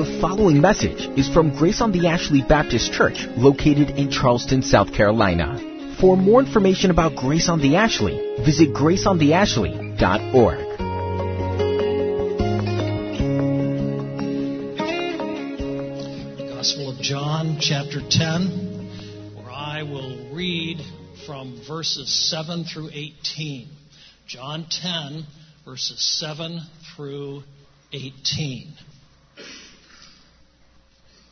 The following message is from Grace on the Ashley Baptist Church, located in Charleston, South Carolina. For more information about Grace on the Ashley, visit graceontheashley.org. Gospel of John, chapter 10, where I will read from verses 7 through 18. John 10, verses 7 through 18.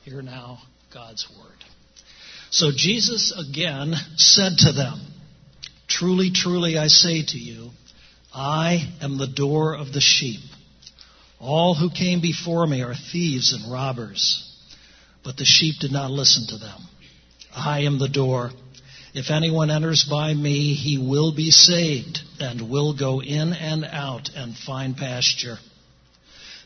Hear now God's word. So Jesus again said to them, Truly, truly, I say to you, I am the door of the sheep. All who came before me are thieves and robbers, but the sheep did not listen to them. I am the door. If anyone enters by me, he will be saved and will go in and out and find pasture.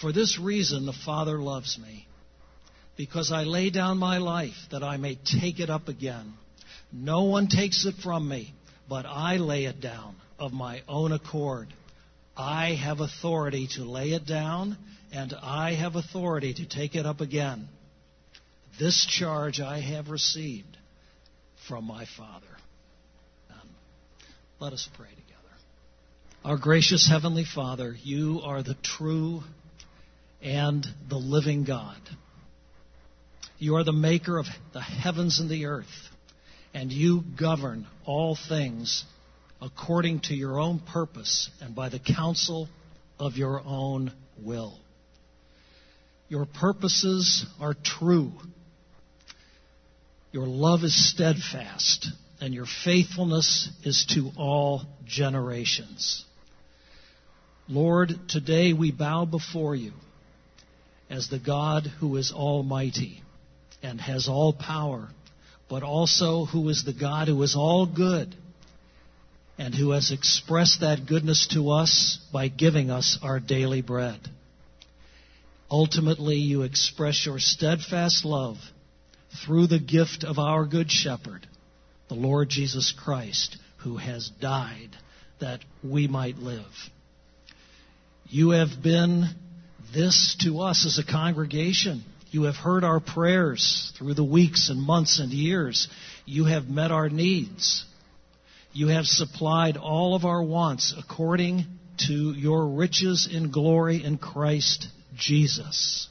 For this reason, the Father loves me, because I lay down my life that I may take it up again. No one takes it from me, but I lay it down of my own accord. I have authority to lay it down, and I have authority to take it up again. This charge I have received from my Father. Let us pray together. Our gracious Heavenly Father, you are the true and the living God. You are the maker of the heavens and the earth, and you govern all things according to your own purpose and by the counsel of your own will. Your purposes are true. Your love is steadfast, and your faithfulness is to all generations. Lord, today we bow before you as the God who is almighty and has all power, but also who is the God who is all good and who has expressed that goodness to us by giving us our daily bread. Ultimately, you express your steadfast love through the gift of our Good Shepherd, the Lord Jesus Christ, who has died that we might live. You have been this to us as a congregation. You have heard our prayers through the weeks and months and years. You have met our needs. You have supplied all of our wants according to your riches in glory in Christ Jesus.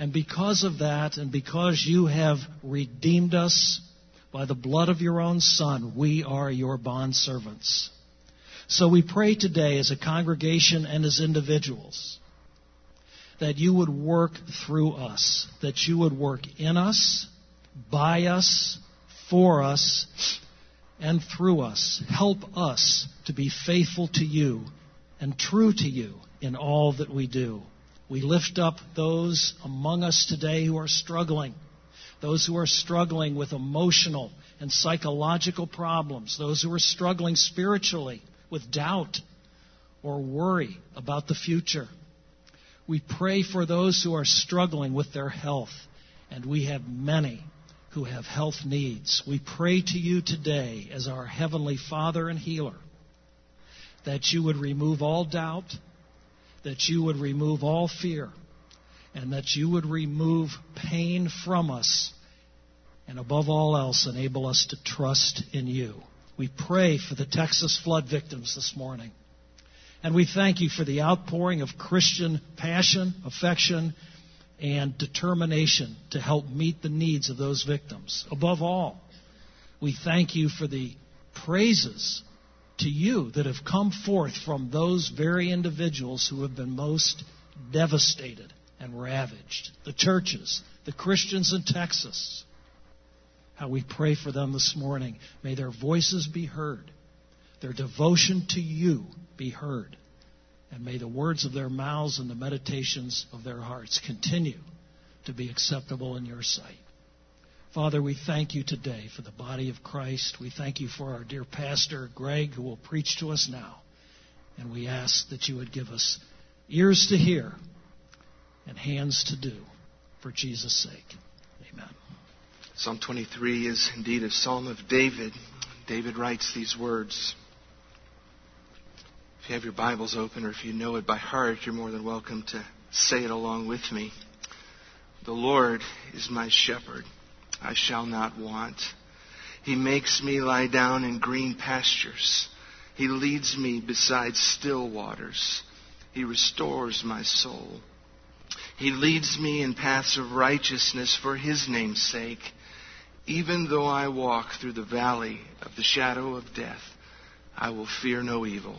And because of that, and because you have redeemed us by the blood of your own Son, we are your bondservants. So we pray today as a congregation and as individuals that you would work through us, that you would work in us, by us, for us, and through us. Help us to be faithful to you and true to you in all that we do. We lift up those among us today who are struggling, those who are struggling with emotional and psychological problems, those who are struggling spiritually with doubt or worry about the future. We pray for those who are struggling with their health, and we have many who have health needs. We pray to you today as our Heavenly Father and Healer that you would remove all doubt, that you would remove all fear, and that you would remove pain from us, and above all else, enable us to trust in you. We pray for the Texas flood victims this morning. And we thank you for the outpouring of Christian passion, affection, and determination to help meet the needs of those victims. Above all, we thank you for the praises to you that have come forth from those very individuals who have been most devastated and ravaged. The churches, the Christians in Texas. How we pray for them this morning. May their voices be heard, their devotion to you be heard, and may the words of their mouths and the meditations of their hearts continue to be acceptable in your sight. Father, we thank you today for the body of Christ. We thank you for our dear pastor, Greg, who will preach to us now. And we ask that you would give us ears to hear and hands to do for Jesus' sake. Amen. Psalm 23 is indeed a psalm of David. David writes these words. If you have your Bibles open or if you know it by heart, you're more than welcome to say it along with me. The Lord is my shepherd. I shall not want. He makes me lie down in green pastures. He leads me beside still waters. He restores my soul. He leads me in paths of righteousness for his name's sake. Even though I walk through the valley of the shadow of death, I will fear no evil,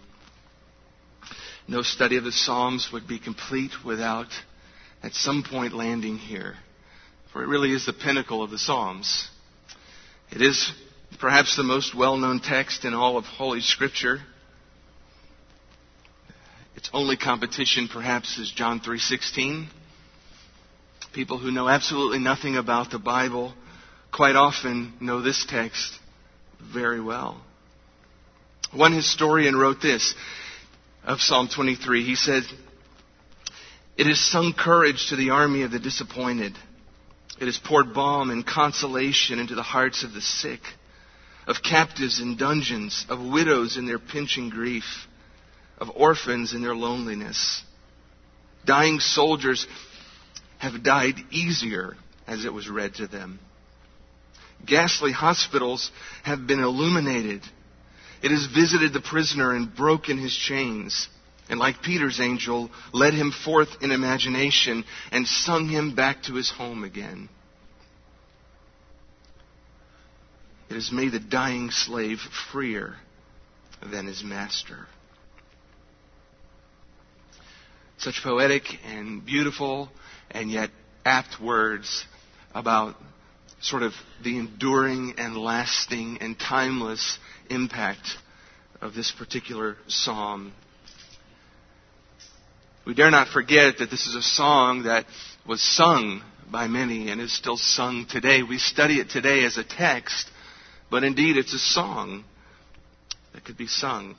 No study of the Psalms would be complete without at some point landing here. For it really is the pinnacle of the Psalms. It is perhaps the most well-known text in all of Holy Scripture. Its only competition perhaps is John 3:16. People who know absolutely nothing about the Bible quite often know this text very well. One historian wrote this of Psalm 23. He says, it has sung courage to the army of the disappointed. It has poured balm and consolation into the hearts of the sick, of captives in dungeons, of widows in their pinching grief, of orphans in their loneliness. Dying soldiers have died easier as it was read to them. Ghastly hospitals have been illuminated. It has visited the prisoner and broken his chains and like Peter's angel, led him forth in imagination and sung him back to his home again. It has made the dying slave freer than his master. Such poetic and beautiful and yet apt words about sort of the enduring and lasting and timeless impact of this particular psalm we dare not forget that this is a song that was sung by many and is still sung today. We study it today as a text, but indeed it's a song that could be sung.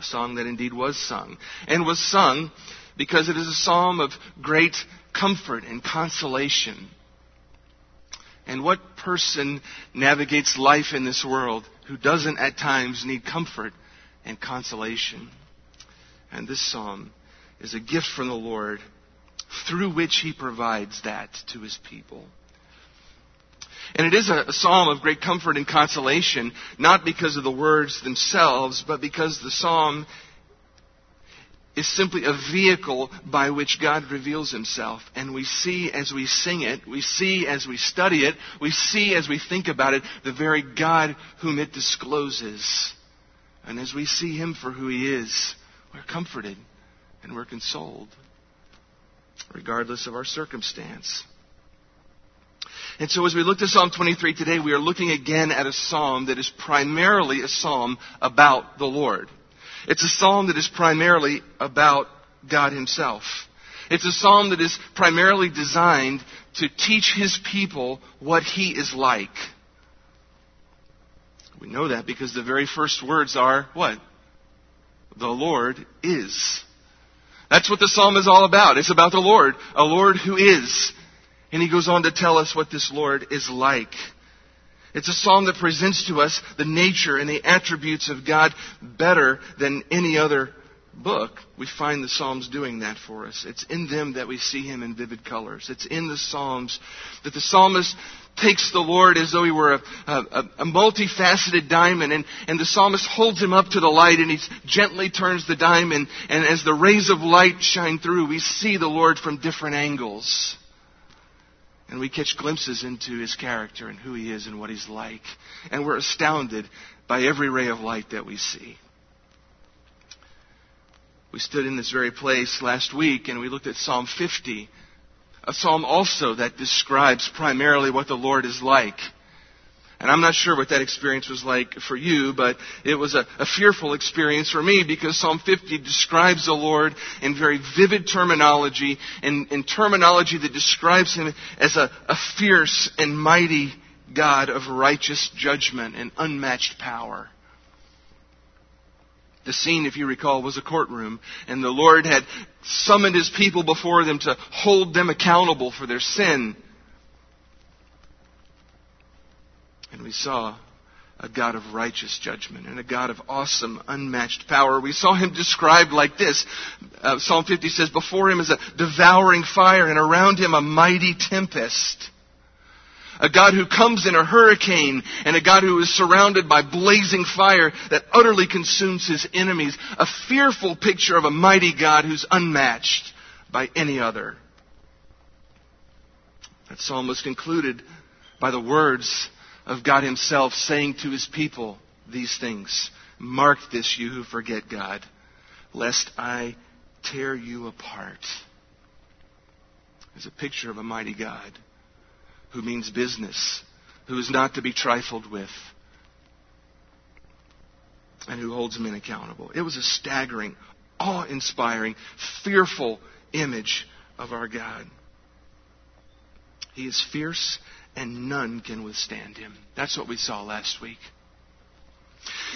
A song that indeed was sung. And was sung because it is a psalm of great comfort and consolation. And what person navigates life in this world who doesn't at times need comfort and consolation? And this psalm is a gift from the Lord through which he provides that to his people. And it is a, a, psalm of great comfort and consolation, not because of the words themselves, but because the psalm is simply a vehicle by which God reveals himself. And we see as we sing it, we see as we study it, we see as we think about it, the very God whom it discloses. And as we see him for who he is, we're comforted and we're consoled, regardless of our circumstance. And so as we look to Psalm 23 today, we are looking again at a psalm that is primarily a psalm about the Lord. It's a psalm that is primarily about God Himself. It's a psalm that is primarily designed to teach His people what He is like. We know that because the very first words are what? The Lord is. That's what the psalm is all about. It's about the Lord, a Lord who is. And he goes on to tell us what this Lord is like. It's a psalm that presents to us the nature and the attributes of God better than any other book. We find the Psalms doing that for us. It's in them that we see Him in vivid colors. It's in the Psalms that the psalmist takes the Lord as though he were a, a, a, multifaceted diamond, and, and the psalmist holds him up to the light, and he gently turns the diamond, and as the rays of light shine through, we see the Lord from different angles. And we catch glimpses into his character and who he is and what he's like. And we're astounded by every ray of light that we see. We stood in this very place last week and we looked at Psalm 50 a psalm also that describes primarily what the Lord is like. And I'm not sure what that experience was like for you, but it was a, a, fearful experience for me because Psalm 50 describes the Lord in very vivid terminology, and in terminology that describes Him as a, a fierce and mighty God of righteous judgment and unmatched power. The scene, if you recall, was a courtroom, and the Lord had summoned his people before them to hold them accountable for their sin. And we saw a God of righteous judgment and a God of awesome, unmatched power. We saw him described like this. Uh, Psalm 50 says, Before him is a devouring fire, and around him a mighty tempest a God who comes in a hurricane, and a God who is surrounded by blazing fire that utterly consumes his enemies. A fearful picture of a mighty God who's unmatched by any other. That psalm was concluded by the words of God Himself saying to His people these things Mark this, you who forget God, lest I tear you apart. It's a picture of a mighty God who means business, who is not to be trifled with, and who holds men accountable. It was a staggering, awe inspiring, fearful image of our God. He is fierce, and none can withstand him. That's what we saw last week.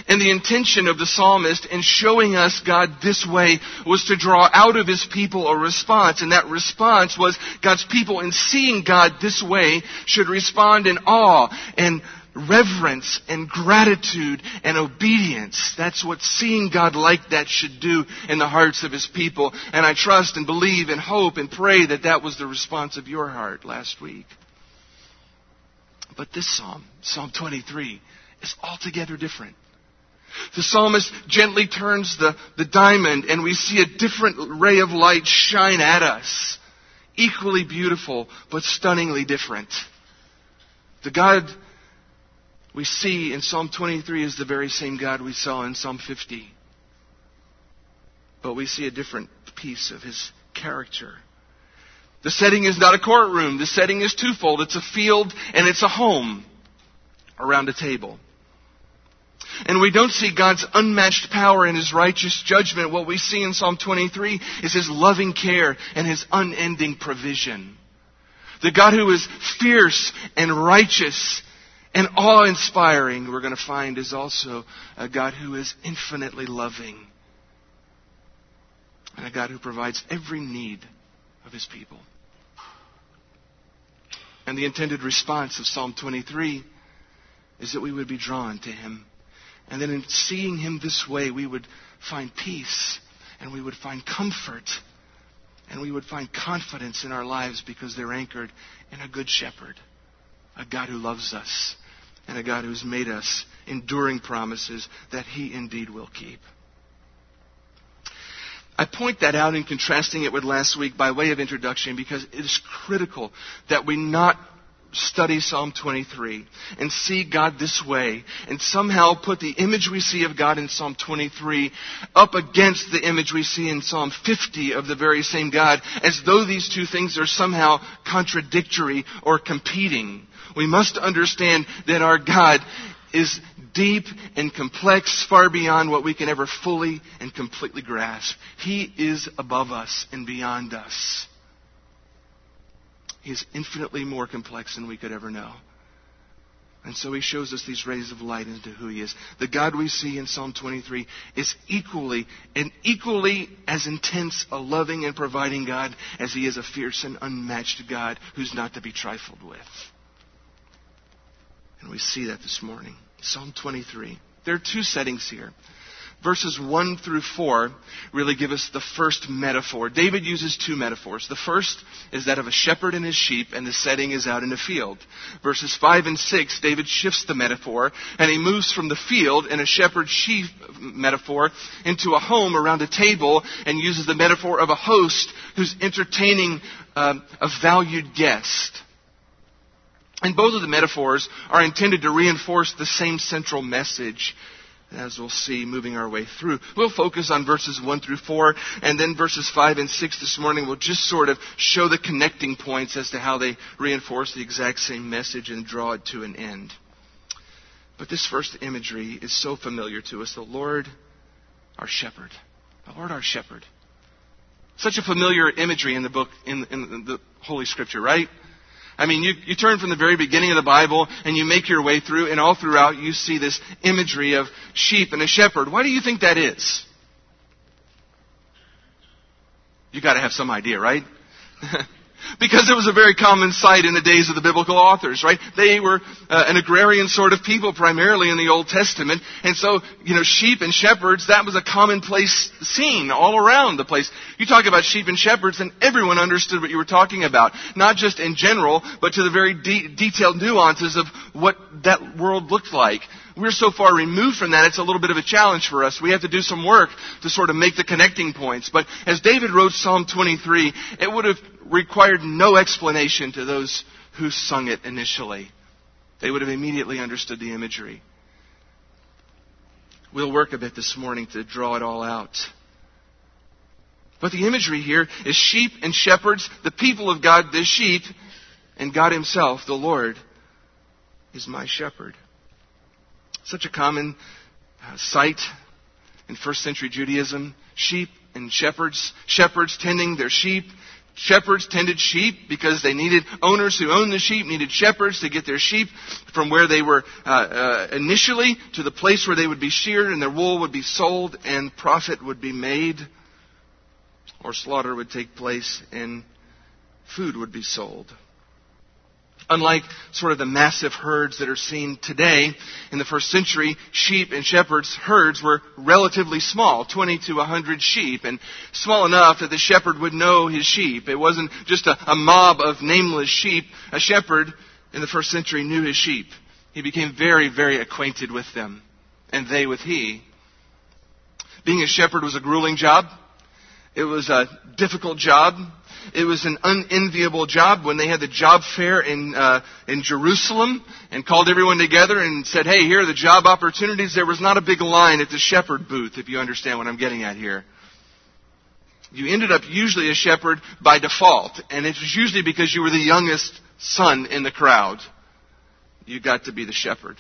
And the intention of the psalmist in showing us God this way was to draw out of his people a response. And that response was God's people in seeing God this way should respond in awe and reverence and gratitude and obedience. That's what seeing God like that should do in the hearts of his people. And I trust and believe and hope and pray that that was the response of your heart last week. But this psalm, Psalm 23, is altogether different. The psalmist gently turns the, the diamond and we see a different ray of light shine at us. Equally beautiful, but stunningly different. The God we see in Psalm 23 is the very same God we saw in Psalm 50. But we see a different piece of his character. The setting is not a courtroom. The setting is twofold. It's a field and it's a home around a table. And we don't see God's unmatched power and His righteous judgment. What we see in Psalm 23 is His loving care and His unending provision. The God who is fierce and righteous and awe inspiring, we're going to find, is also a God who is infinitely loving. And a God who provides every need of His people. And the intended response of Psalm 23 is that we would be drawn to Him. And then in seeing Him this way, we would find peace and we would find comfort and we would find confidence in our lives because they're anchored in a good shepherd, a God who loves us, and a God who's made us enduring promises that He indeed will keep. I point that out in contrasting it with last week by way of introduction because it is critical that we not study Psalm 23 and see God this way and somehow put the image we see of God in Psalm 23 up against the image we see in Psalm 50 of the very same God as though these two things are somehow contradictory or competing. We must understand that our God is deep and complex, far beyond what we can ever fully and completely grasp. He is above us and beyond us. He is infinitely more complex than we could ever know. And so he shows us these rays of light into who he is. The God we see in Psalm 23 is equally and equally as intense a loving and providing God as he is a fierce and unmatched God who's not to be trifled with. And we see that this morning. Psalm 23. There are two settings here verses 1 through 4 really give us the first metaphor. David uses two metaphors. The first is that of a shepherd and his sheep, and the setting is out in a field. Verses 5 and 6, David shifts the metaphor, and he moves from the field and a shepherd sheep metaphor into a home around a table, and uses the metaphor of a host who's entertaining um, a valued guest. And both of the metaphors are intended to reinforce the same central message as we'll see moving our way through. We'll focus on verses 1 through 4, and then verses 5 and 6 this morning will just sort of show the connecting points as to how they reinforce the exact same message and draw it to an end. But this first imagery is so familiar to us the Lord, our shepherd. The Lord, our shepherd. Such a familiar imagery in the book, in, in the Holy Scripture, right? I mean, you, you turn from the very beginning of the Bible and you make your way through, and all throughout you see this imagery of sheep and a shepherd. Why do you think that is? You got to have some idea, right? Because it was a very common sight in the days of the biblical authors, right? They were uh, an agrarian sort of people primarily in the Old Testament. And so, you know, sheep and shepherds, that was a commonplace scene all around the place. You talk about sheep and shepherds and everyone understood what you were talking about. Not just in general, but to the very de- detailed nuances of what that world looked like we're so far removed from that, it's a little bit of a challenge for us. We have to do some work to sort of make the connecting points. But as David wrote Psalm 23, it would have required no explanation to those who sung it initially. They would have immediately understood the imagery. We'll work a bit this morning to draw it all out. But the imagery here is sheep and shepherds, the people of God, the sheep, and God Himself, the Lord, is my shepherd. Such a common uh, sight in first century Judaism. Sheep and shepherds, shepherds tending their sheep. Shepherds tended sheep because they needed owners who owned the sheep, needed shepherds to get their sheep from where they were uh, uh, initially to the place where they would be sheared and their wool would be sold and profit would be made or slaughter would take place and food would be sold. Unlike sort of the massive herds that are seen today, in the first century, sheep and shepherds' herds were relatively small, 20 to 100 sheep, and small enough that the shepherd would know his sheep. It wasn't just a, a mob of nameless sheep. A shepherd in the first century knew his sheep. He became very, very acquainted with them, and they with he. Being a shepherd was a grueling job. It was a difficult job. It was an unenviable job when they had the job fair in, uh, in Jerusalem and called everyone together and said, hey, here are the job opportunities. There was not a big line at the shepherd booth, if you understand what I'm getting at here. You ended up usually a shepherd by default, and it was usually because you were the youngest son in the crowd. You got to be the shepherd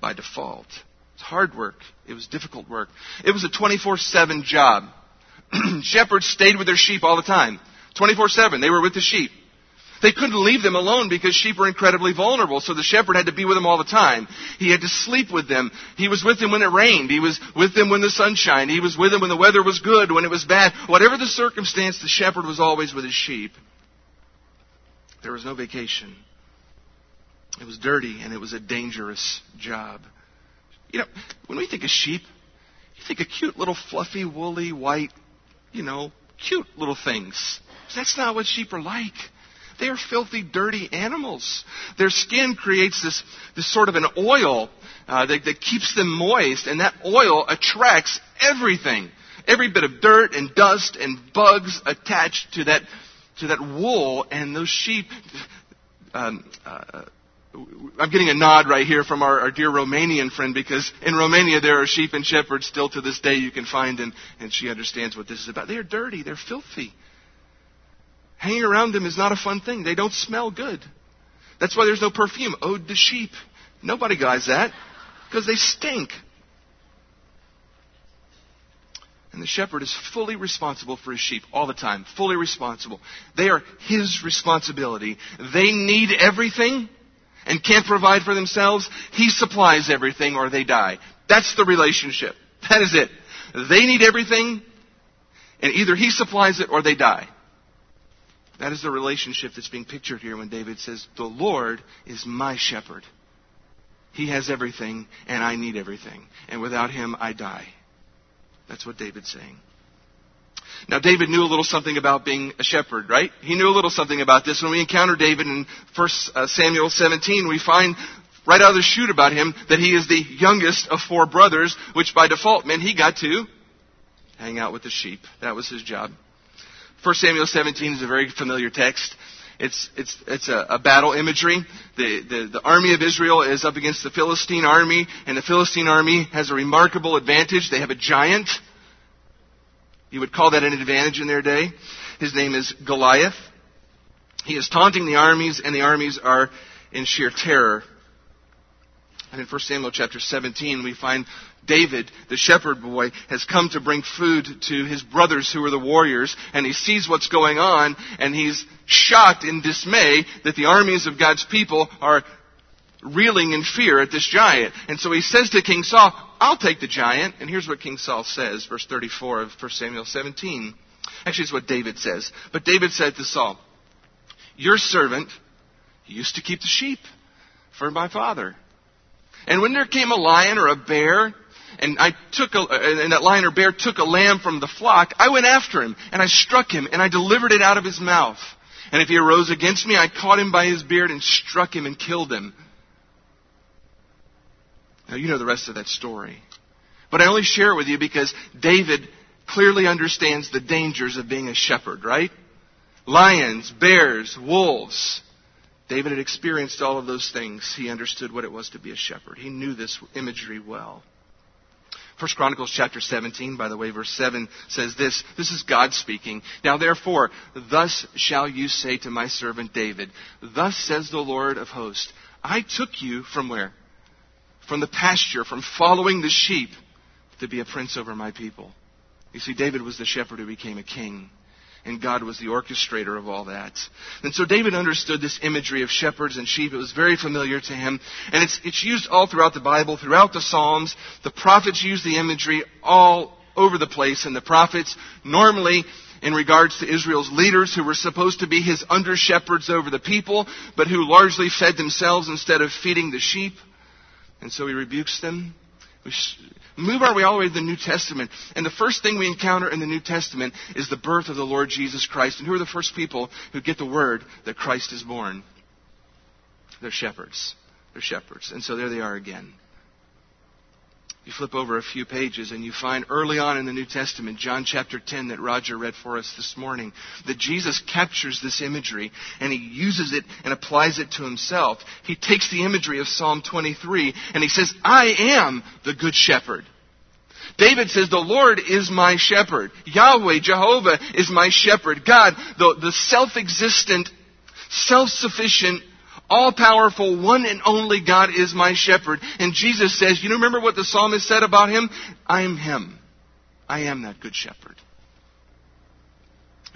by default. It's hard work. It was difficult work. It was a 24-7 job. Shepherds stayed with their sheep all the time. 24-7. They were with the sheep. They couldn't leave them alone because sheep are incredibly vulnerable, so the shepherd had to be with them all the time. He had to sleep with them. He was with them when it rained. He was with them when the sun shined. He was with them when the weather was good, when it was bad. Whatever the circumstance, the shepherd was always with his sheep. There was no vacation. It was dirty and it was a dangerous job. You know, when we think of sheep, you think of cute little fluffy, woolly, white, you know, cute little things. That's not what sheep are like. They are filthy, dirty animals. Their skin creates this, this sort of an oil uh, that, that keeps them moist, and that oil attracts everything. Every bit of dirt and dust and bugs attached to that, to that wool, and those sheep. Um, uh, I'm getting a nod right here from our, our, dear Romanian friend because in Romania there are sheep and shepherds still to this day you can find, and, and she understands what this is about. They are dirty, they're filthy. Hanging around them is not a fun thing. They don't smell good. That's why there's no perfume. Ode to sheep. Nobody guys that because they stink. And the shepherd is fully responsible for his sheep all the time. Fully responsible. They are his responsibility. They need everything and can't provide for themselves, He supplies everything or they die. That's the relationship. That is it. They need everything, and either He supplies it or they die. That is the relationship that's being pictured here when David says, The Lord is my shepherd. He has everything, and I need everything. And without Him, I die. That's what David's saying. Now, David knew a little something about being a shepherd, right? He knew a little something about this. When we encounter David in 1 uh, Samuel 17, we find right out of the chute about him that he is the youngest of four brothers, which by default meant he got to hang out with the sheep. That was his job. 1 Samuel 17 is a very familiar text. It's, it's, it's a, a battle imagery. The, the, the army of Israel is up against the Philistine army, and the Philistine army has a remarkable advantage. They have a giant. You would call that an advantage in their day. His name is Goliath. He is taunting the armies, and the armies are in sheer terror. And in 1 Samuel chapter 17, we find David, the shepherd boy, has come to bring food to his brothers who are the warriors, and he sees what's going on, and he's shocked in dismay that the armies of God's people are reeling in fear at this giant. And so he says to King Saul, I'll take the giant. And here's what King Saul says, verse 34 of 1 Samuel 17. Actually, it's what David says. But David said to Saul, Your servant used to keep the sheep for my father. And when there came a lion or a bear, and I took a, and that lion or bear took a lamb from the flock, I went after him, and I struck him, and I delivered it out of his mouth. And if he arose against me, I caught him by his beard and struck him and killed him. Now, you know the rest of that story. But I only share it with you because David clearly understands the dangers of being a shepherd, right? Lions, bears, wolves. David had experienced all of those things. He understood what it was to be a shepherd. He knew this imagery well. First Chronicles chapter 17, by the way, verse 7 says this. This is God speaking. Now therefore, thus shall you say to my servant David, Thus says the Lord of hosts, I took you from where? From the pasture, from following the sheep, to be a prince over my people. You see, David was the shepherd who became a king and God was the orchestrator of all that. And so David understood this imagery of shepherds and sheep. It was very familiar to him. And it's, it's used all throughout the Bible, throughout the Psalms. The prophets use the imagery all over the place. And the prophets normally in regards to Israel's leaders who were supposed to be his under shepherds over the people, but who largely fed themselves instead of feeding the sheep. And so he rebukes them. We move our way all the way to the New Testament. And the first thing we encounter in the New Testament is the birth of the Lord Jesus Christ. And who are the first people who get the word that Christ is born? They're shepherds. They're shepherds. And so there they are again. You flip over a few pages and you find early on in the New Testament, John chapter 10 that Roger read for us this morning, that Jesus captures this imagery and he uses it and applies it to himself. He takes the imagery of Psalm 23 and he says, I am the good shepherd. David says, the Lord is my shepherd. Yahweh, Jehovah is my shepherd. God, the, the self-existent, self-sufficient, all powerful, one and only God is my shepherd. And Jesus says, you remember what the psalmist said about him? I am him. I am that good shepherd.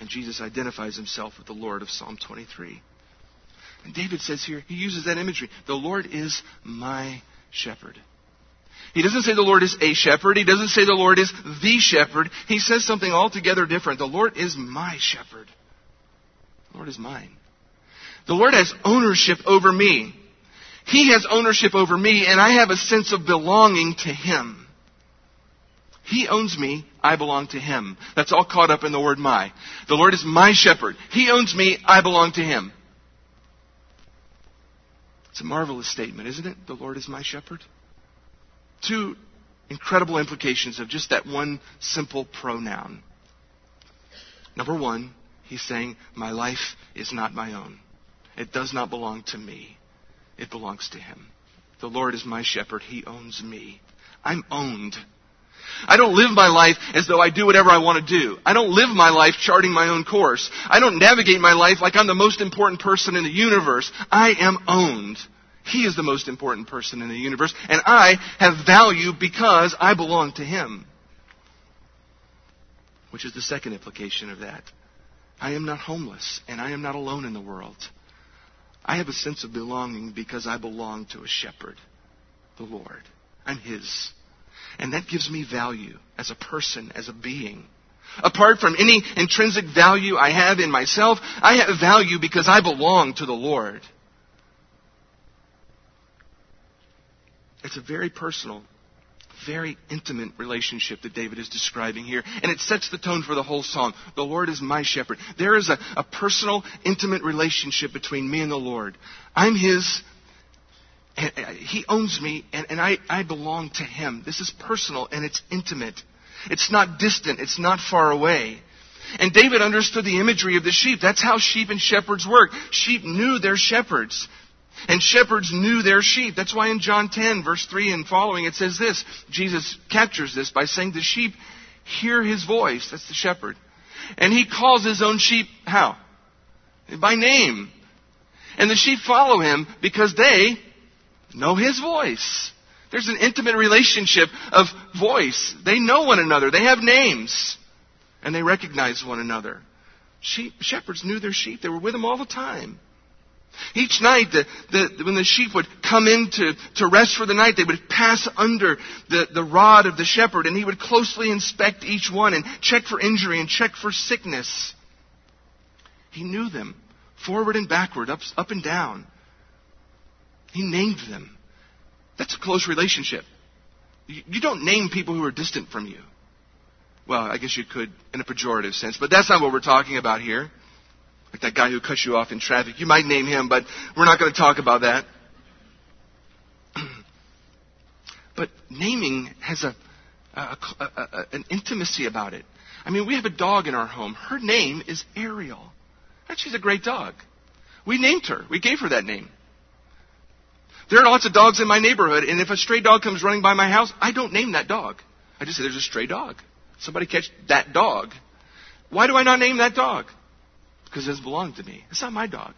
And Jesus identifies himself with the Lord of Psalm 23. And David says here, he uses that imagery. The Lord is my shepherd. He doesn't say the Lord is a shepherd. He doesn't say the Lord is the shepherd. He says something altogether different. The Lord is my shepherd. The Lord is mine. The Lord has ownership over me. He has ownership over me, and I have a sense of belonging to Him. He owns me, I belong to Him. That's all caught up in the word my. The Lord is my shepherd. He owns me, I belong to Him. It's a marvelous statement, isn't it? The Lord is my shepherd. Two incredible implications of just that one simple pronoun. Number one, he's saying, My life is not my own. It does not belong to me. It belongs to Him. The Lord is my shepherd. He owns me. I'm owned. I don't live my life as though I do whatever I want to do. I don't live my life charting my own course. I don't navigate my life like I'm the most important person in the universe. I am owned. He is the most important person in the universe, and I have value because I belong to Him. Which is the second implication of that. I am not homeless, and I am not alone in the world. I have a sense of belonging because I belong to a shepherd, the Lord. I'm His. And that gives me value as a person, as a being. Apart from any intrinsic value I have in myself, I have value because I belong to the Lord. It's a very personal, very intimate relationship that David is describing here. And it sets the tone for the whole song. The Lord is my shepherd. There is a, a personal, intimate relationship between me and the Lord. I'm His. And uh, he owns me, and, and I, I belong to Him. This is personal, and it's intimate. It's not distant. It's not far away. And David understood the imagery of the sheep. That's how sheep and shepherds work. Sheep knew their shepherds. And shepherds knew their sheep. That's why in John 10, verse 3 and following, it says this. Jesus captures this by saying the sheep hear his voice. That's the shepherd. And he calls his own sheep how? By name. And the sheep follow him because they know his voice. There's an intimate relationship of voice. They know one another. They have names. And they recognize one another. Sheep, shepherds knew their sheep. They were with them all the time. Each night, the, the, when the sheep would come in to, to rest for the night, they would pass under the, the rod of the shepherd, and he would closely inspect each one and check for injury and check for sickness. He knew them, forward and backward, up, up and down. He named them. That's a close relationship. You, you don't name people who are distant from you. Well, I guess you could in a pejorative sense, but that's not what we're talking about here. Like that guy who cuts you off in traffic. You might name him, but we're not going to talk about that. but naming has a, a, a, a, an intimacy about it. I mean, we have a dog in our home. Her name is Ariel. And she's a great dog. We named her. We gave her that name. There are lots of dogs in my neighborhood, and if a stray dog comes running by my house, I don't name that dog. I just say there's a stray dog. Somebody catch that dog. Why do I not name that dog? Because it doesn't to me. It's not my dog.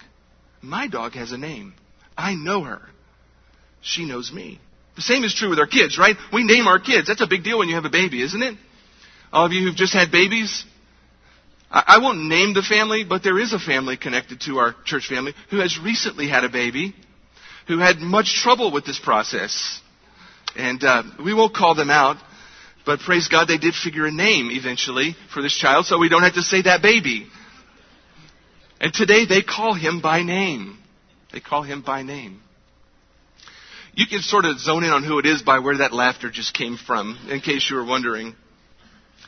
My dog has a name. I know her. She knows me. The same is true with our kids, right? We name our kids. That's a big deal when you have a baby, isn't it? All of you who've just had babies, I, won't name the family, but there is a family connected to our church family who has recently had a baby, who had much trouble with this process. And uh, we won't call them out, but praise God, they did figure a name eventually for this child, so we don't have to say that baby. And today they call him by name. They call him by name. You can sort of zone in on who it is by where that laughter just came from, in case you were wondering.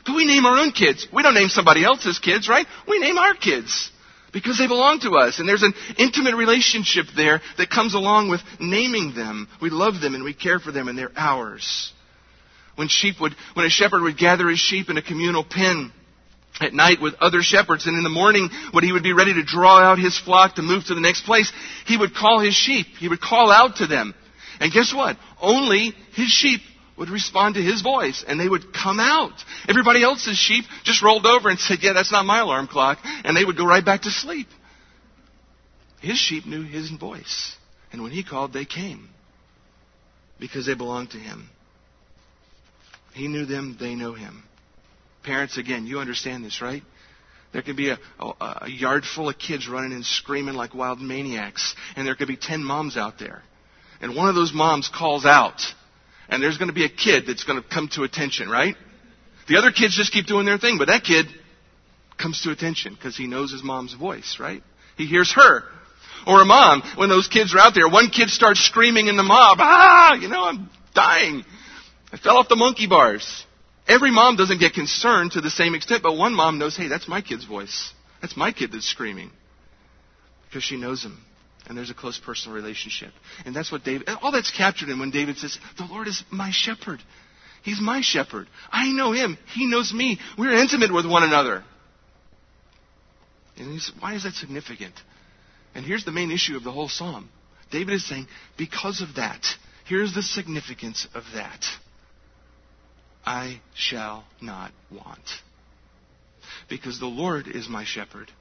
But we name our own kids. We don't name somebody else's kids, right? We name our kids because they belong to us. And there's an intimate relationship there that comes along with naming them. We love them and we care for them and they're ours. When sheep would, when a shepherd would gather his sheep in a communal pen, at night with other shepherds. And in the morning, when he would be ready to draw out his flock to move to the next place, he would call his sheep. He would call out to them. And guess what? Only his sheep would respond to his voice and they would come out. Everybody else's sheep just rolled over and said, yeah, that's not my alarm clock. And they would go right back to sleep. His sheep knew his voice. And when he called, they came because they belonged to him. He knew them, they know him. Parents, again, you understand this, right? There could be a, a, a, yard full of kids running and screaming like wild maniacs, and there could be ten moms out there. And one of those moms calls out, and there's going to be a kid that's going to come to attention, right? The other kids just keep doing their thing, but that kid comes to attention because he knows his mom's voice, right? He hears her. Or a mom, when those kids are out there, one kid starts screaming in the mob, ah, you know, I'm dying. I fell off the monkey bars. Every mom doesn't get concerned to the same extent, but one mom knows, hey, that's my kid's voice. That's my kid that's screaming. Because she knows him. And there's a close personal relationship. And that's what David, all that's captured in when David says, the Lord is my shepherd. He's my shepherd. I know him. He knows me. We're intimate with one another. And he says, why is that significant? And here's the main issue of the whole psalm. David is saying, because of that, here's the significance of that. I shall not want. Because the Lord is my shepherd.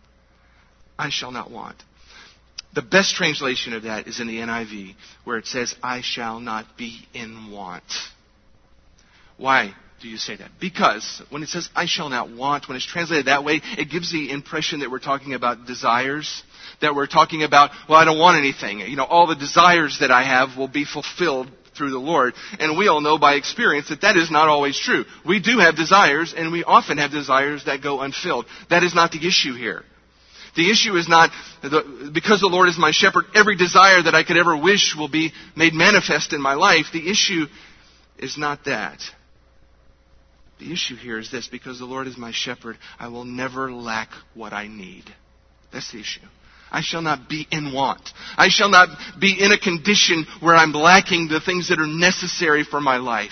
I shall not want. The best translation of that is in the NIV, where it says, I shall not be in want. Why? do you say that? Because when it says, I shall not want, when it's translated that way, it gives the impression that we're talking about desires, that we're talking about, well, I don't want anything. You know, all the desires that I have will be fulfilled through the Lord. And we all know by experience that that is not always true. We do have desires, and we often have desires that go unfilled. That is not the issue here. The issue is not, the, because the Lord is my shepherd, every desire that I could ever wish will be made manifest in my life. The issue is not that. The issue here is this because the Lord is my shepherd, I will never lack what I need. That's the issue. I shall not be in want. I shall not be in a condition where I'm lacking the things that are necessary for my life.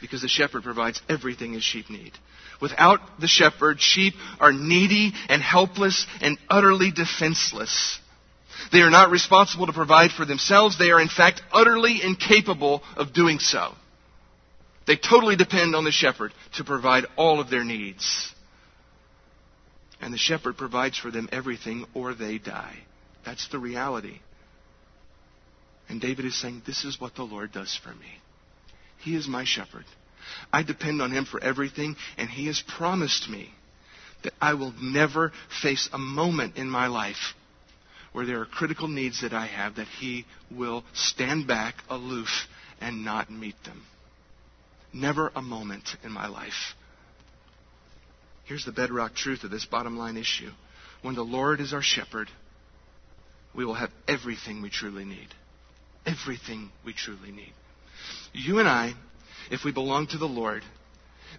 Because the shepherd provides everything his sheep need. Without the shepherd, sheep are needy and helpless and utterly defenseless. They are not responsible to provide for themselves. They are, in fact, utterly incapable of doing so. They totally depend on the shepherd to provide all of their needs. And the shepherd provides for them everything or they die. That's the reality. And David is saying, This is what the Lord does for me. He is my shepherd. I depend on him for everything, and he has promised me that I will never face a moment in my life where there are critical needs that I have that he will stand back aloof and not meet them. Never a moment in my life. Here's the bedrock truth of this bottom line issue. When the Lord is our shepherd, we will have everything we truly need. Everything we truly need. You and I, if we belong to the Lord,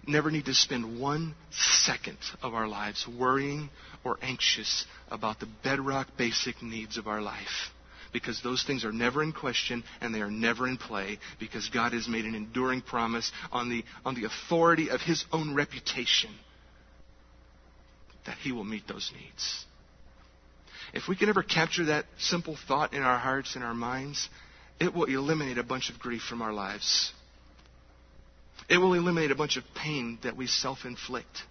never need to spend one second of our lives worrying or anxious about the bedrock basic needs of our life because those things are never in question and they are never in play because God has made an enduring promise on the, on the authority of His own reputation that He will meet those needs. If we can ever capture that simple thought in our hearts and our minds, it will eliminate a bunch of grief from our lives. It will eliminate a bunch of pain that we self inflict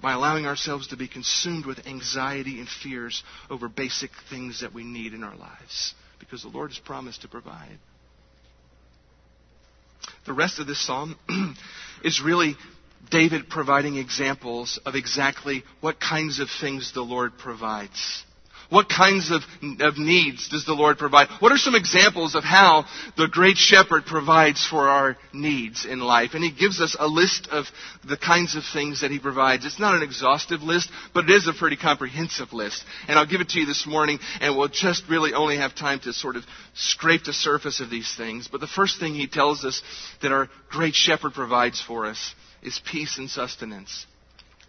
by allowing ourselves to be consumed with anxiety and fears over basic things that we need in our lives because the Lord has promised to provide. The rest of this psalm is really David providing examples of exactly what kinds of things the Lord provides. What kinds of, of needs does the Lord provide? What are some examples of how the great shepherd provides for our needs in life? And he gives us a list of the kinds of things that he provides. It's not an exhaustive list, but it is a pretty comprehensive list. And I'll give it to you this morning, and we'll just really only have time to sort of scrape the surface of these things. But the first thing he tells us that our great shepherd provides for us is peace and sustenance.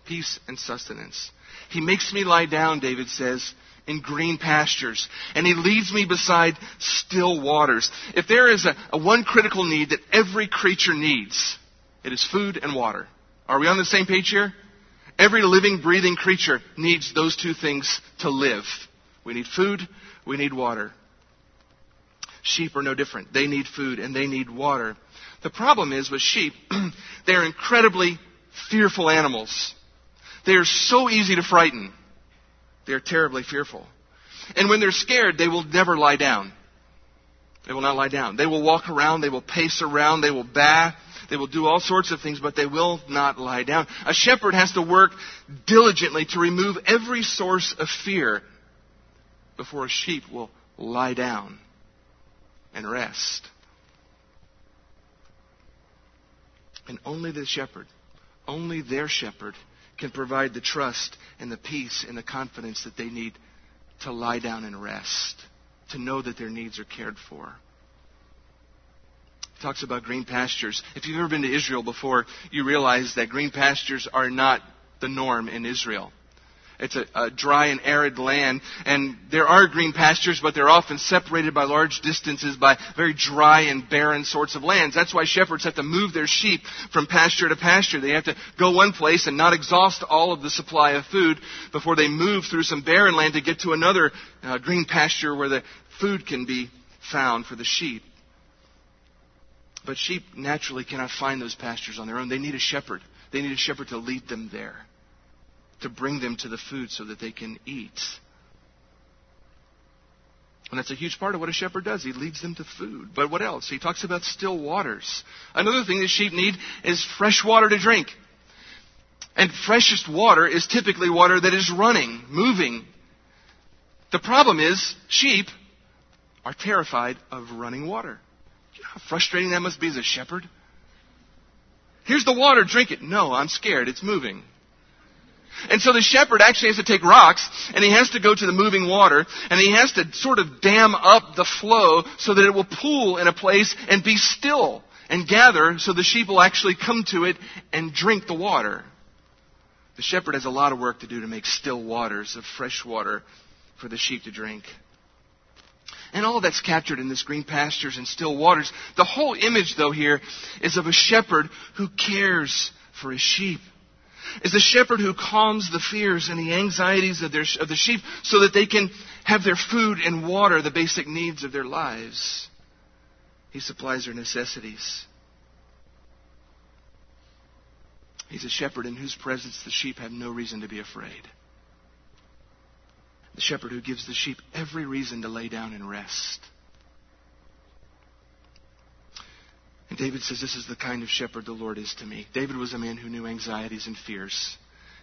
Peace and sustenance. He makes me lie down, David says, in green pastures, and He leads me beside still waters. If there is a, a one critical need that every creature needs, it is food and water. Are we on the same page here? Every living, breathing creature needs those two things to live. We need food, we need water. Sheep are no different. They need food and they need water. The problem is with sheep, they're incredibly fearful animals. They are so easy to frighten. They're terribly fearful. And when they're scared, they will never lie down. They will not lie down. They will walk around, they will pace around, they will baa, they will do all sorts of things, but they will not lie down. A shepherd has to work diligently to remove every source of fear before a sheep will lie down and rest. And only the shepherd, only their shepherd, can provide the trust and the peace and the confidence that they need to lie down and rest, to know that their needs are cared for. He talks about green pastures. If you've ever been to Israel before, you realize that green pastures are not the norm in Israel. It's a, a, dry and arid land, and there are green pastures, but they're often separated by large distances by very dry and barren sorts of lands. That's why shepherds have to move their sheep from pasture to pasture. They have to go one place and not exhaust all of the supply of food before they move through some barren land to get to another uh, green pasture where the food can be found for the sheep. But sheep naturally cannot find those pastures on their own. They need a shepherd. They need a shepherd to lead them there to bring them to the food so that they can eat. And that's a huge part of what a shepherd does. He leads them to food. But what else? He talks about still waters. Another thing that sheep need is fresh water to drink. And freshest water is typically water that is running, moving. The problem is, sheep are terrified of running water. You know how frustrating that must be as a shepherd? Here's the water, drink it. No, I'm scared. It's moving. And so the shepherd actually has to take rocks and he has to go to the moving water and he has to sort of dam up the flow so that it will pool in a place and be still and gather so the sheep will actually come to it and drink the water. The shepherd has a lot of work to do to make still waters of fresh water for the sheep to drink. And all that's captured in this green pastures and still waters. The whole image, though, here is of a shepherd who cares for his sheep is the shepherd who calms the fears and the anxieties of, their, of the sheep so that they can have their food and water, the basic needs of their lives. He supplies their necessities. He's a shepherd in whose presence the sheep have no reason to be afraid. The shepherd who gives the sheep every reason to lay down and rest. And David says, This is the kind of shepherd the Lord is to me. David was a man who knew anxieties and fears.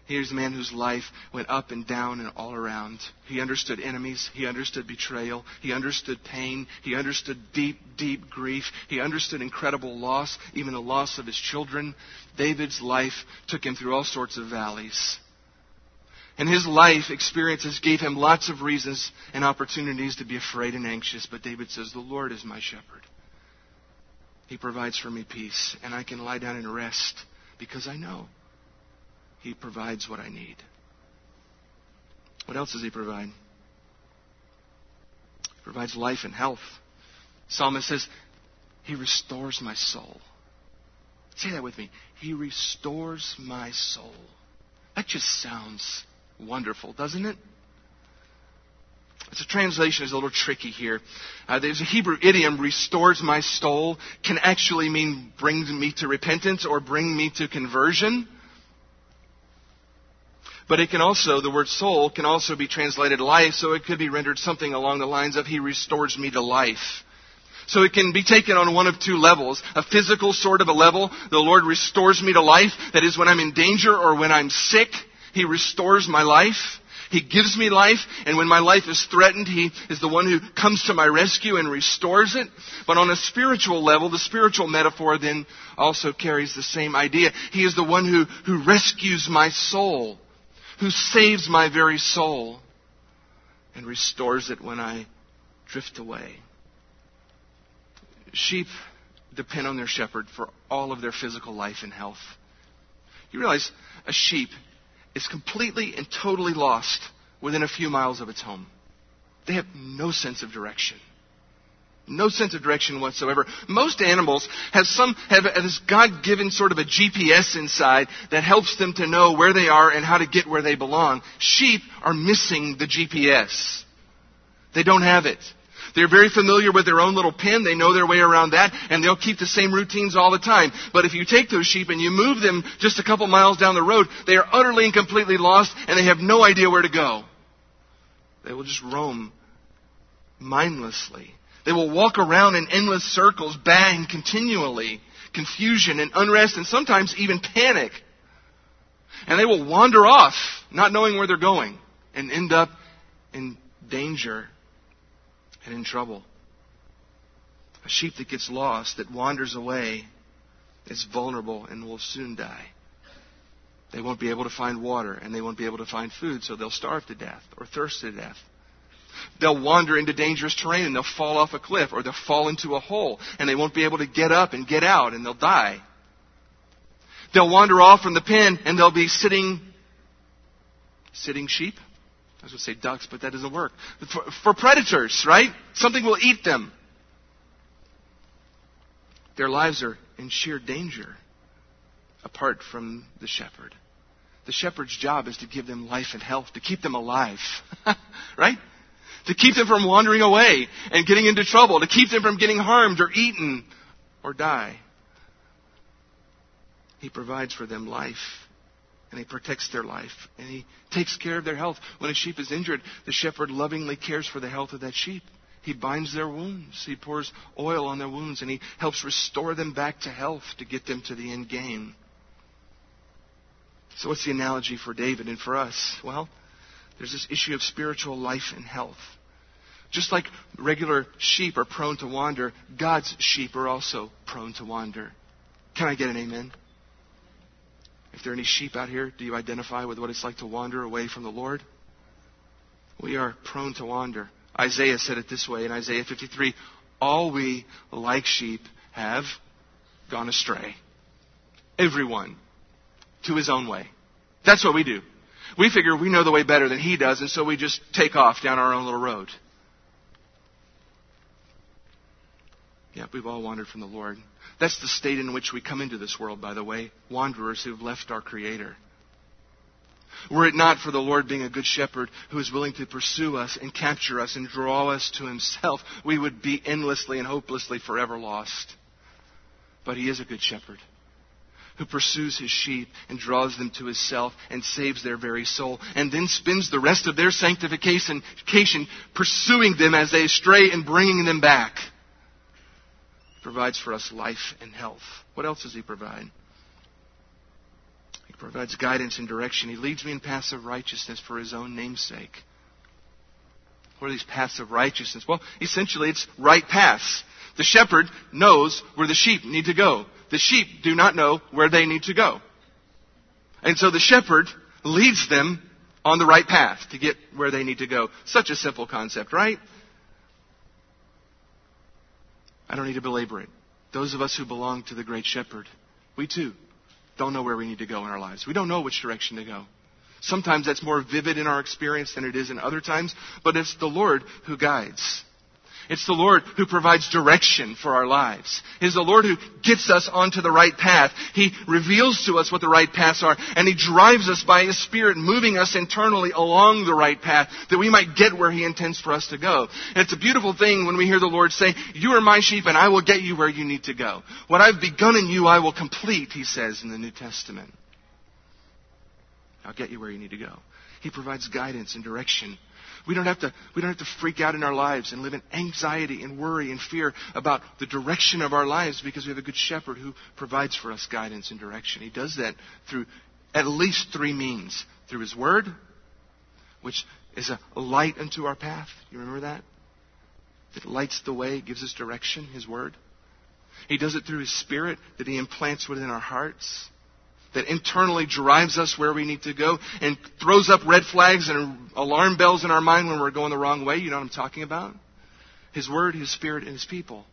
Here's a man whose life went up and down and all around. He understood enemies. He understood betrayal. He understood pain. He understood deep, deep grief. He understood incredible loss, even the loss of his children. David's life took him through all sorts of valleys. And his life experiences gave him lots of reasons and opportunities to be afraid and anxious. But David says, The Lord is my shepherd. He provides for me peace, and I can lie down and rest because I know He provides what I need. What else does He provide? He provides life and health. Psalmist says, He restores my soul. Say that with me. He restores my soul. That just sounds wonderful, doesn't it? A translation is a little tricky here. Uh, there's a Hebrew idiom, restores my soul, can actually mean brings me to repentance or bring me to conversion. But it can also, the word soul can also be translated life, so it could be rendered something along the lines of He restores me to life. So it can be taken on one of two levels. A physical sort of a level. The Lord restores me to life. That is when I'm in danger or when I'm sick. He restores my life. He gives me life, and when my life is threatened, He is the one who comes to my rescue and restores it. But on a spiritual level, the spiritual metaphor then also carries the same idea. He is the one who, who rescues my soul, who saves my very soul, and restores it when I drift away. Sheep depend on their shepherd for all of their physical life and health. You realize a sheep is completely and totally lost within a few miles of its home. They have no sense of direction. No sense of direction whatsoever. Most animals have some, have this God-given sort of a GPS inside that helps them to know where they are and how to get where they belong. Sheep are missing the GPS. They don't have it. They're very familiar with their own little pen. They know their way around that, and they'll keep the same routines all the time. But if you take those sheep and you move them just a couple miles down the road, they are utterly and completely lost, and they have no idea where to go. They will just roam mindlessly. They will walk around in endless circles, bang continually, confusion and unrest, and sometimes even panic. And they will wander off, not knowing where they're going, and end up in danger and in trouble. A sheep that gets lost, that wanders away, is vulnerable and will soon die. They won't be able to find water and they won't be able to find food, so they'll starve to death or thirst to death. They'll wander into dangerous terrain and they'll fall off a cliff or they'll fall into a hole and they won't be able to get up and get out and they'll die. They'll wander off from the pen and they'll be sitting, sitting sheep I was going to say ducks, but that doesn't work. For, for predators, right? Something will eat them. Their lives are in sheer danger apart from the shepherd. The shepherd's job is to give them life and health, to keep them alive. right? To keep them from wandering away and getting into trouble, to keep them from getting harmed or eaten or die. He provides for them life and he protects their life and he takes care of their health. When a sheep is injured, the shepherd lovingly cares for the health of that sheep. He binds their wounds. He pours oil on their wounds and he helps restore them back to health to get them to the end game. So, what's the analogy for David and for us? Well, there's this issue of spiritual life and health. Just like regular sheep are prone to wander, God's sheep are also prone to wander. Can I get an amen? If there are any sheep out here, do you identify with what it's like to wander away from the Lord? We are prone to wander. Isaiah said it this way in Isaiah 53 All we, like sheep, have gone astray. Everyone to his own way. That's what we do. We figure we know the way better than he does, and so we just take off down our own little road. Yeah, we've all wandered from the Lord. That's the state in which we come into this world, by the way. Wanderers who've left our Creator. Were it not for the Lord being a good shepherd who is willing to pursue us and capture us and draw us to himself, we would be endlessly and hopelessly forever lost. But he is a good shepherd who pursues his sheep and draws them to himself and saves their very soul, and then spends the rest of their sanctification pursuing them as they stray and bringing them back. Provides for us life and health. What else does he provide? He provides guidance and direction. He leads me in paths of righteousness for his own namesake. What are these paths of righteousness? Well, essentially, it's right paths. The shepherd knows where the sheep need to go. The sheep do not know where they need to go. And so the shepherd leads them on the right path to get where they need to go. Such a simple concept, right? I don't need to belabor it. Those of us who belong to the great shepherd, we too don't know where we need to go in our lives. We don't know which direction to go. Sometimes that's more vivid in our experience than it is in other times, but it's the Lord who guides. It's the Lord who provides direction for our lives. It is the Lord who gets us onto the right path. He reveals to us what the right paths are, and He drives us by His Spirit, moving us internally along the right path that we might get where He intends for us to go. And it's a beautiful thing when we hear the Lord say, You are my sheep, and I will get you where you need to go. What I've begun in you, I will complete, He says in the New Testament. I'll get you where you need to go. He provides guidance and direction. We don't have to, we don't have to freak out in our lives and live in anxiety and worry and fear about the direction of our lives because we have a good shepherd who provides for us guidance and direction. He does that through at least three means. Through his word, which is a light unto our path. You remember that? It lights the way, gives us direction, his word. He does it through his spirit that he implants within our hearts that internally drives us where we need to go and throws up red flags and alarm bells in our mind when we're going the wrong way. You know what I'm talking about? His Word, His Spirit, and His people.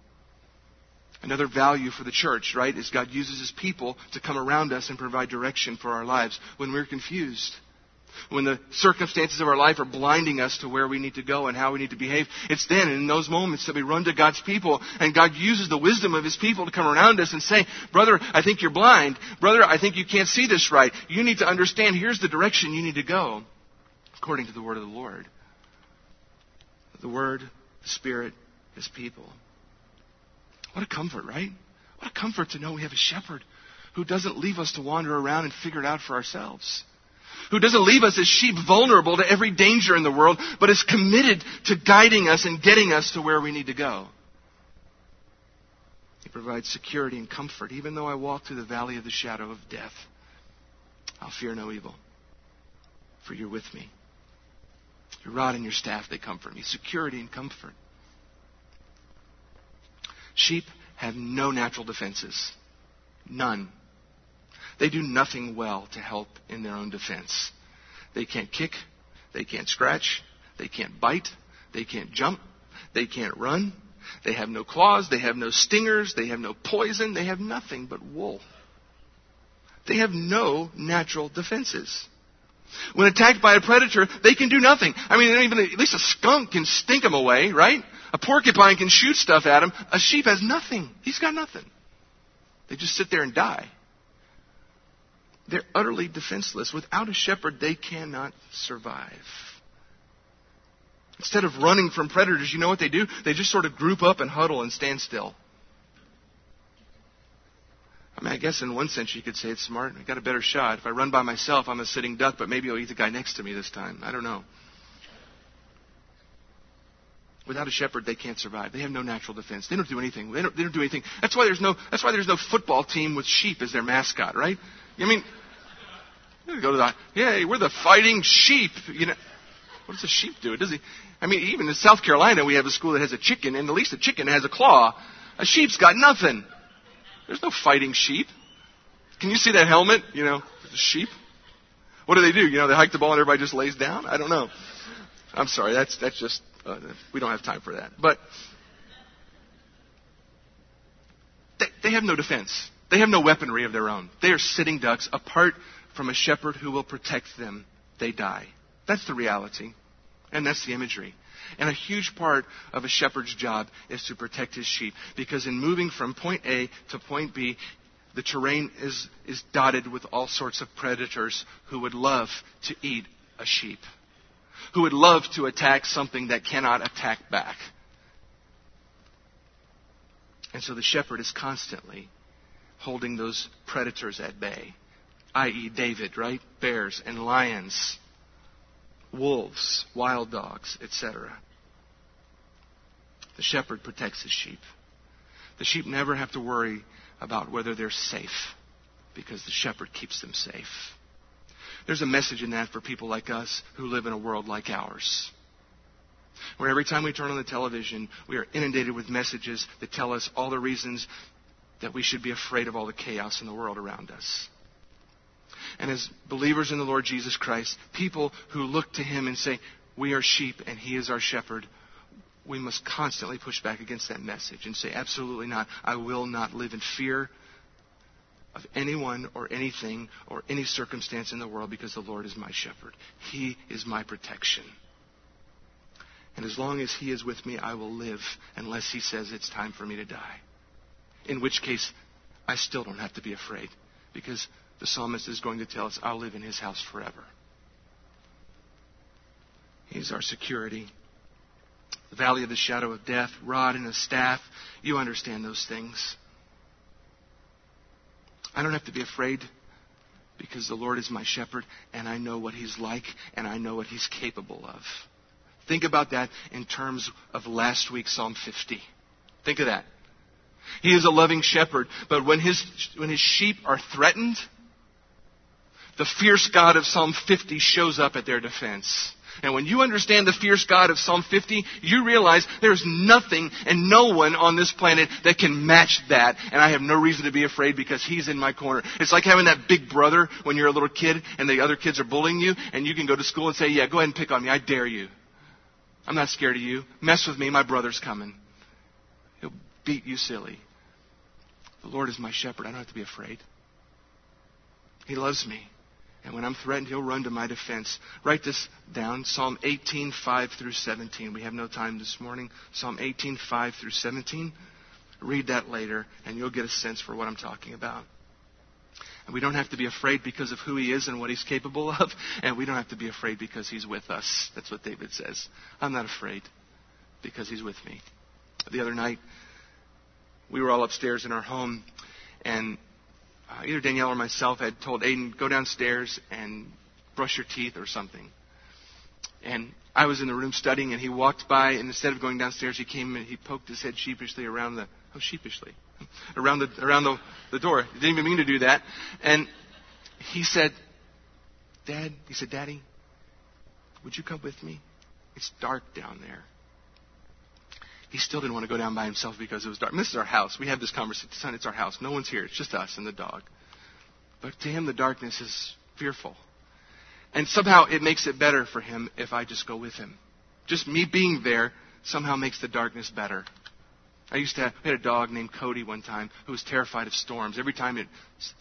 Another value for the church, right, is God uses His people to come around us and provide direction for our lives when we're confused when the circumstances of our life are blinding us to where we need to go and how we need to behave, it's then in those moments that we run to God's people and God uses the wisdom of His people to come around us and say, Brother, I think you're blind. Brother, I think you can't see this right. You need to understand here's the direction you need to go according to the word of the Lord. The Word, the Spirit, His people. What a comfort, right? What a comfort to know we have a shepherd who doesn't leave us to wander around and figure it out for ourselves who doesn't leave us as sheep vulnerable to every danger in the world, but is committed to guiding us and getting us to where we need to go. He provides security and comfort. Even though I walk through the valley of the shadow of death, I'll fear no evil, for you're with me. Your rod and your staff, they comfort me. Security and comfort. Sheep have no natural defenses. None. They do nothing well to help in their own defense. They can't kick, they can't scratch, they can't bite, they can't jump, they can't run, they have no claws, they have no stingers, they have no poison, they have nothing but wool. They have no natural defenses. When attacked by a predator, they can do nothing. I mean, even at least a skunk can stink them away, right? A porcupine can shoot stuff at him. A sheep has nothing. He's got nothing. They just sit there and die. They're utterly defenseless. Without a shepherd, they cannot survive. Instead of running from predators, you know what they do? They just sort of group up and huddle and stand still. I mean, I guess in one sense you could say it's smart. I got a better shot. If I run by myself, I'm a sitting duck, but maybe I'll eat the guy next to me this time. I don't know. Without a shepherd, they can't survive. They have no natural defense. They don't do anything. They don't, they don't do anything. That's why there's no. That's why there's no football team with sheep as their mascot, right? I mean, you go to the. Yeah, we're the fighting sheep. You know, what does a sheep do? Does he? I mean, even in South Carolina, we have a school that has a chicken, and at least a chicken has a claw. A sheep's got nothing. There's no fighting sheep. Can you see that helmet? You know, the sheep. What do they do? You know, they hike the ball and everybody just lays down. I don't know. I'm sorry. That's that's just uh, we don't have time for that. But they, they have no defense. They have no weaponry of their own. They are sitting ducks apart from a shepherd who will protect them. They die. That's the reality. And that's the imagery. And a huge part of a shepherd's job is to protect his sheep. Because in moving from point A to point B, the terrain is, is dotted with all sorts of predators who would love to eat a sheep who would love to attack something that cannot attack back. And so the shepherd is constantly holding those predators at bay, i.e., David, right? Bears and lions, wolves, wild dogs, etc. The shepherd protects his sheep. The sheep never have to worry about whether they're safe because the shepherd keeps them safe. There's a message in that for people like us who live in a world like ours. Where every time we turn on the television, we are inundated with messages that tell us all the reasons that we should be afraid of all the chaos in the world around us. And as believers in the Lord Jesus Christ, people who look to Him and say, We are sheep and He is our shepherd, we must constantly push back against that message and say, Absolutely not. I will not live in fear of anyone or anything or any circumstance in the world because the Lord is my shepherd. He is my protection. And as long as He is with me, I will live unless He says it's time for me to die. In which case, I still don't have to be afraid because the psalmist is going to tell us, I'll live in His house forever. He's our security. The valley of the shadow of death, rod and a staff. You understand those things. I don't have to be afraid because the Lord is my shepherd and I know what he's like and I know what he's capable of. Think about that in terms of last week's Psalm 50. Think of that. He is a loving shepherd, but when his, when his sheep are threatened, the fierce God of Psalm 50 shows up at their defense. And when you understand the fierce God of Psalm 50, you realize there's nothing and no one on this planet that can match that. And I have no reason to be afraid because He's in my corner. It's like having that big brother when you're a little kid and the other kids are bullying you and you can go to school and say, yeah, go ahead and pick on me. I dare you. I'm not scared of you. Mess with me. My brother's coming. Beat you silly. The Lord is my shepherd. I don't have to be afraid. He loves me. And when I'm threatened, he'll run to my defense. Write this down Psalm 18, 5 through 17. We have no time this morning. Psalm 18, 5 through 17. Read that later, and you'll get a sense for what I'm talking about. And we don't have to be afraid because of who he is and what he's capable of. And we don't have to be afraid because he's with us. That's what David says. I'm not afraid because he's with me. The other night, we were all upstairs in our home, and uh, either Danielle or myself had told Aiden, go downstairs and brush your teeth or something. And I was in the room studying, and he walked by, and instead of going downstairs, he came and he poked his head sheepishly around the oh sheepishly around the around the, the door. He didn't even mean to do that. And he said, "Dad," he said, "Daddy, would you come with me? It's dark down there." He still didn't want to go down by himself because it was dark. And this is our house. We have this conversation. Son, it's our house. No one's here. It's just us and the dog. But to him, the darkness is fearful. And somehow it makes it better for him if I just go with him. Just me being there somehow makes the darkness better. I used to have, we had a dog named Cody one time who was terrified of storms. Every time it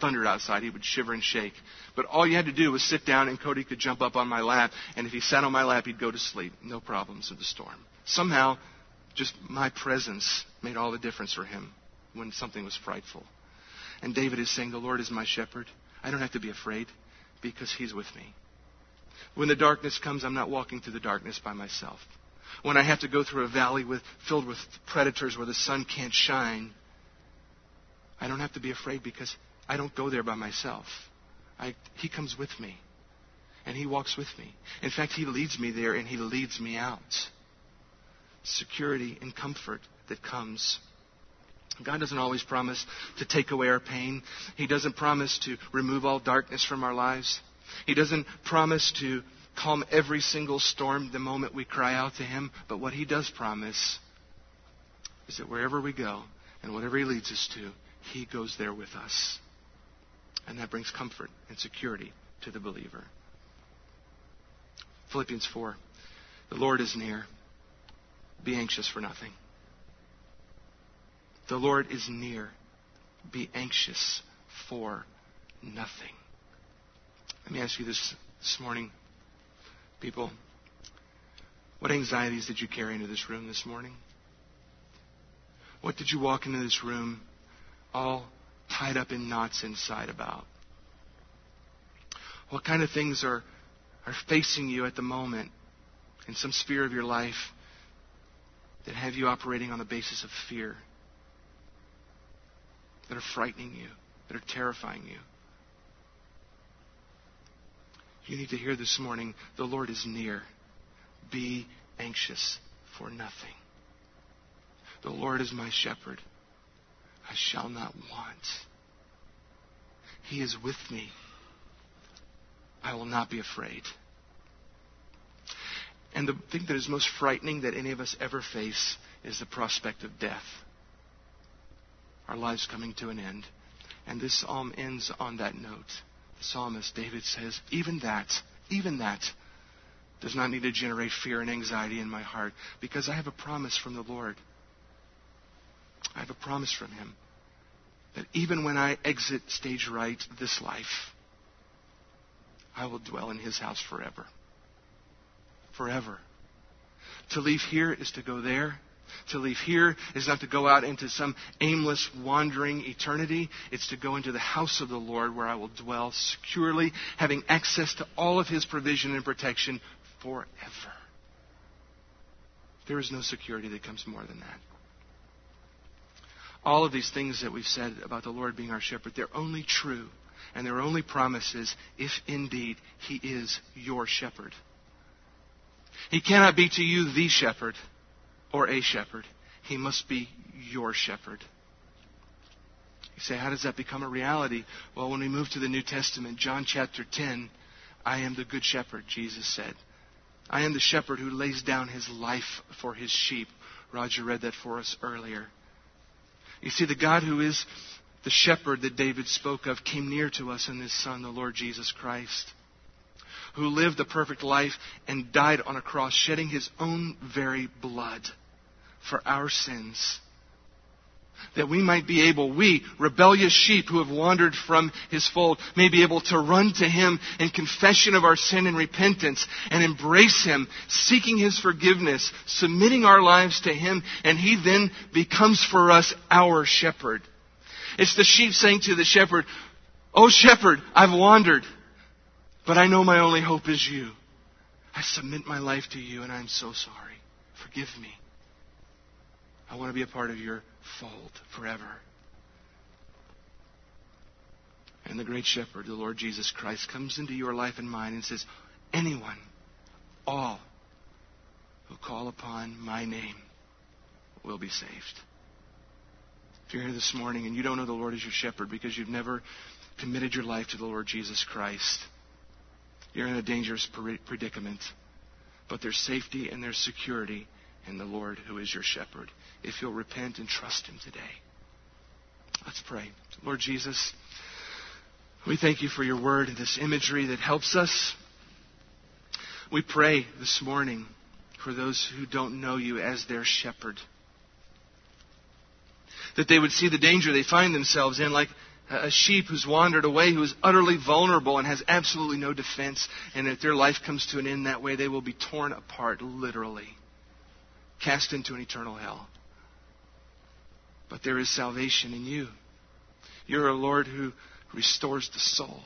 thundered outside, he would shiver and shake. But all you had to do was sit down and Cody could jump up on my lap. And if he sat on my lap, he'd go to sleep. No problems with the storm. Somehow just my presence made all the difference for him when something was frightful. And David is saying, The Lord is my shepherd. I don't have to be afraid because he's with me. When the darkness comes, I'm not walking through the darkness by myself. When I have to go through a valley with, filled with predators where the sun can't shine, I don't have to be afraid because I don't go there by myself. I, he comes with me. And he walks with me. In fact, he leads me there and he leads me out. Security and comfort that comes. God doesn't always promise to take away our pain. He doesn't promise to remove all darkness from our lives. He doesn't promise to calm every single storm the moment we cry out to Him. But what He does promise is that wherever we go and whatever He leads us to, He goes there with us. And that brings comfort and security to the believer. Philippians 4 The Lord is near. Be anxious for nothing. The Lord is near. Be anxious for nothing. Let me ask you this this morning, people. What anxieties did you carry into this room this morning? What did you walk into this room all tied up in knots inside about? What kind of things are, are facing you at the moment in some sphere of your life that have you operating on the basis of fear, that are frightening you, that are terrifying you? You need to hear this morning the Lord is near. Be anxious for nothing. The Lord is my shepherd. I shall not want. He is with me. I will not be afraid. And the thing that is most frightening that any of us ever face is the prospect of death. Our lives coming to an end. And this psalm ends on that note The psalmist, David says, even that, even that does not need to generate fear and anxiety in my heart because I have a promise from the Lord. I have a promise from Him that even when I exit stage right this life, I will dwell in His house forever. Forever. To leave here is to go there to leave here is not to go out into some aimless, wandering eternity. It's to go into the house of the Lord where I will dwell securely, having access to all of His provision and protection forever. There is no security that comes more than that. All of these things that we've said about the Lord being our shepherd, they're only true and they're only promises if indeed He is your shepherd. He cannot be to you the shepherd or a shepherd. He must be your shepherd. You say, how does that become a reality? Well, when we move to the New Testament, John chapter 10, I am the good shepherd, Jesus said. I am the shepherd who lays down his life for his sheep. Roger read that for us earlier. You see, the God who is the shepherd that David spoke of came near to us in his Son, the Lord Jesus Christ, who lived a perfect life and died on a cross, shedding his own very blood for our sins. That we might be able, we, rebellious sheep who have wandered from his fold, may be able to run to him in confession of our sin and repentance and embrace him, seeking his forgiveness, submitting our lives to him, and he then becomes for us our shepherd. It's the sheep saying to the shepherd, Oh shepherd, I've wandered, but I know my only hope is you. I submit my life to you and I'm so sorry. Forgive me. I want to be a part of your fold forever. And the great shepherd, the Lord Jesus Christ, comes into your life and mine and says, Anyone, all who call upon my name will be saved. If you're here this morning and you don't know the Lord as your shepherd because you've never committed your life to the Lord Jesus Christ, you're in a dangerous predicament. But there's safety and there's security in the Lord who is your shepherd if you'll repent and trust Him today. Let's pray. Lord Jesus, we thank you for your word and this imagery that helps us. We pray this morning for those who don't know you as their shepherd. That they would see the danger they find themselves in, like a sheep who's wandered away, who is utterly vulnerable and has absolutely no defense, and if their life comes to an end that way, they will be torn apart, literally cast into an eternal hell. But there is salvation in you. You're a Lord who restores the soul.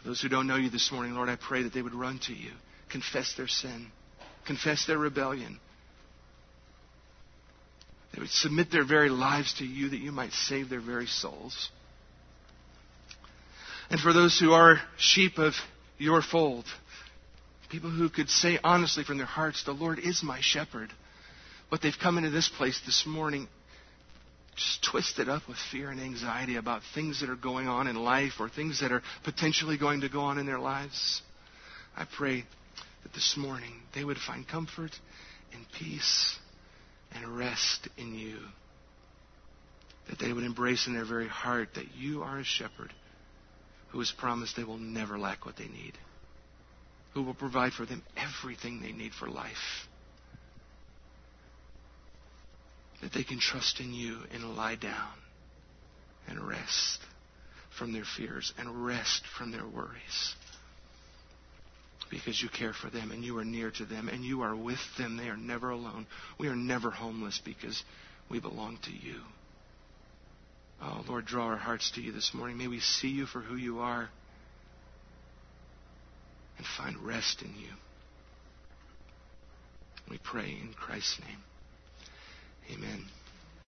For those who don't know you this morning, Lord, I pray that they would run to you, confess their sin, confess their rebellion. They would submit their very lives to you that you might save their very souls. And for those who are sheep of your fold, People who could say honestly from their hearts, The Lord is my shepherd. But they've come into this place this morning just twisted up with fear and anxiety about things that are going on in life or things that are potentially going to go on in their lives. I pray that this morning they would find comfort and peace and rest in you. That they would embrace in their very heart that you are a shepherd who has promised they will never lack what they need, who will provide for them everything they need for life. That they can trust in you and lie down and rest from their fears and rest from their worries because you care for them and you are near to them and you are with them. They are never alone. We are never homeless because we belong to you. Oh, Lord, draw our hearts to you this morning. May we see you for who you are and find rest in you. We pray in Christ's name. Amen.